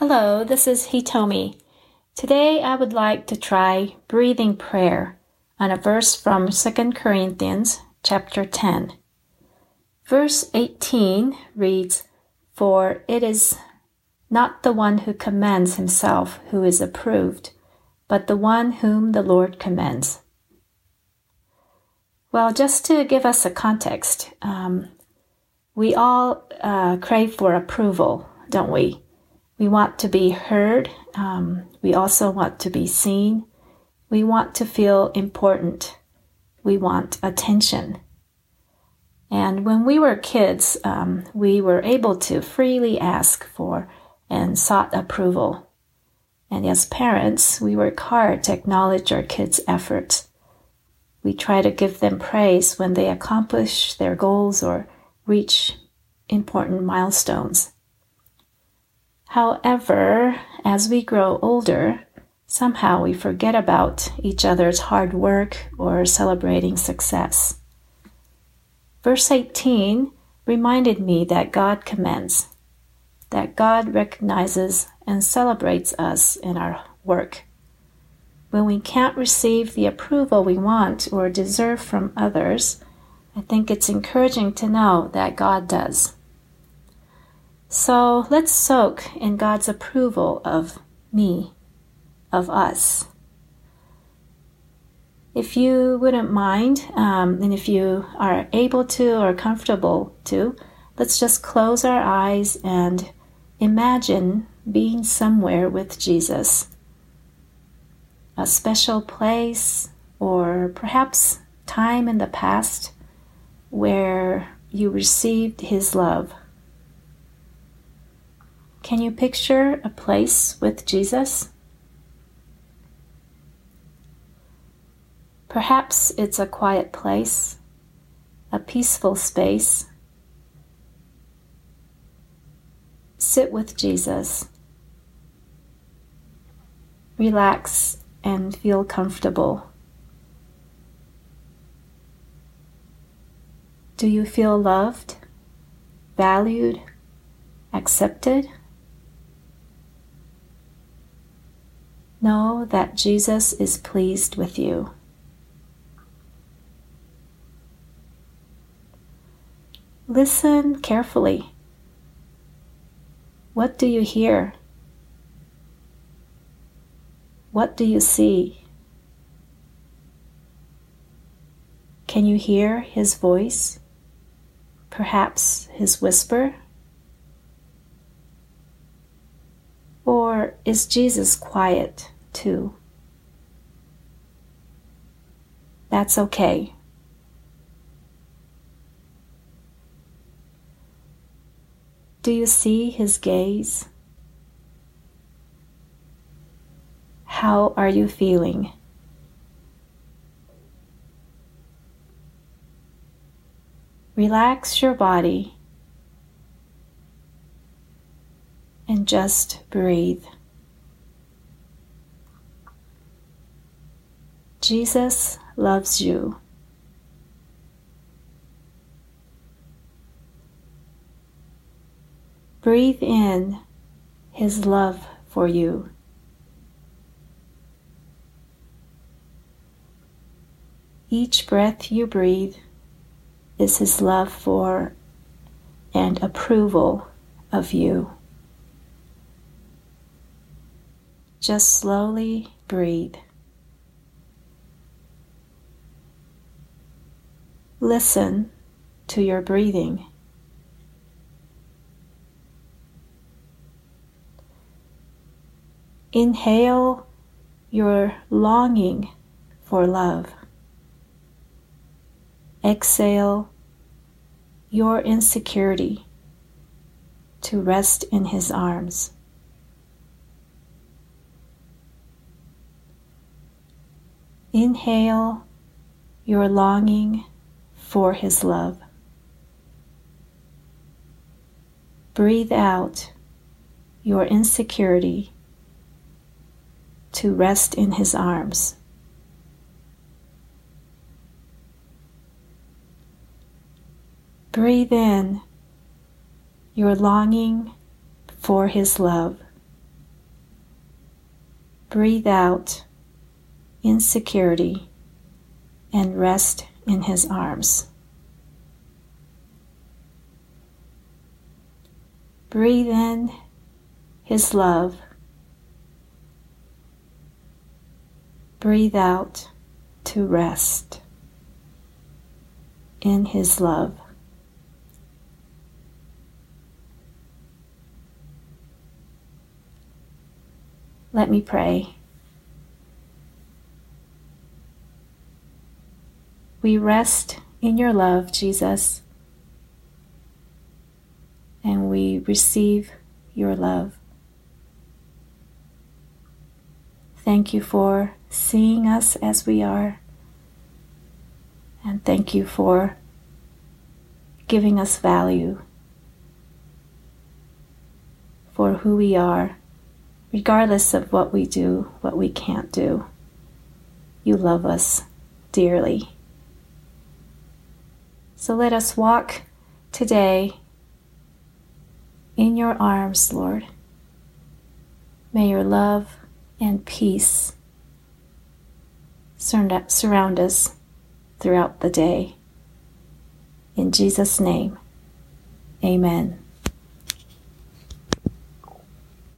Hello, this is Hitomi. Today I would like to try breathing prayer on a verse from 2 Corinthians chapter 10. Verse 18 reads, For it is not the one who commends himself who is approved, but the one whom the Lord commends. Well, just to give us a context, um, we all uh, crave for approval, don't we? We want to be heard. Um, we also want to be seen. We want to feel important. We want attention. And when we were kids, um, we were able to freely ask for and sought approval. And as parents, we work hard to acknowledge our kids' efforts. We try to give them praise when they accomplish their goals or reach important milestones. However, as we grow older, somehow we forget about each other's hard work or celebrating success. Verse 18 reminded me that God commends, that God recognizes and celebrates us in our work. When we can't receive the approval we want or deserve from others, I think it's encouraging to know that God does. So let's soak in God's approval of me, of us. If you wouldn't mind, um, and if you are able to or comfortable to, let's just close our eyes and imagine being somewhere with Jesus. A special place, or perhaps time in the past where you received His love. Can you picture a place with Jesus? Perhaps it's a quiet place, a peaceful space. Sit with Jesus. Relax and feel comfortable. Do you feel loved, valued, accepted? Know that Jesus is pleased with you. Listen carefully. What do you hear? What do you see? Can you hear his voice? Perhaps his whisper? Or is Jesus quiet too? That's okay. Do you see his gaze? How are you feeling? Relax your body and just breathe. Jesus loves you. Breathe in His love for you. Each breath you breathe is His love for and approval of you. Just slowly breathe. Listen to your breathing. Inhale your longing for love. Exhale your insecurity to rest in His arms. Inhale your longing for His love. Breathe out your insecurity to rest in His arms. Breathe in your longing for His love. breathe out insecurity and rest in His arms. Breathe in His love. Breathe out to rest in His love. Let me pray. We rest in your love, Jesus, and we receive your love. Thank you for seeing us as we are, and thank you for giving us value for who we are regardless of what we do, what we can't do. You love us dearly. So let us walk today in your arms, Lord. May your love and peace surround us throughout the day. In Jesus' name, amen.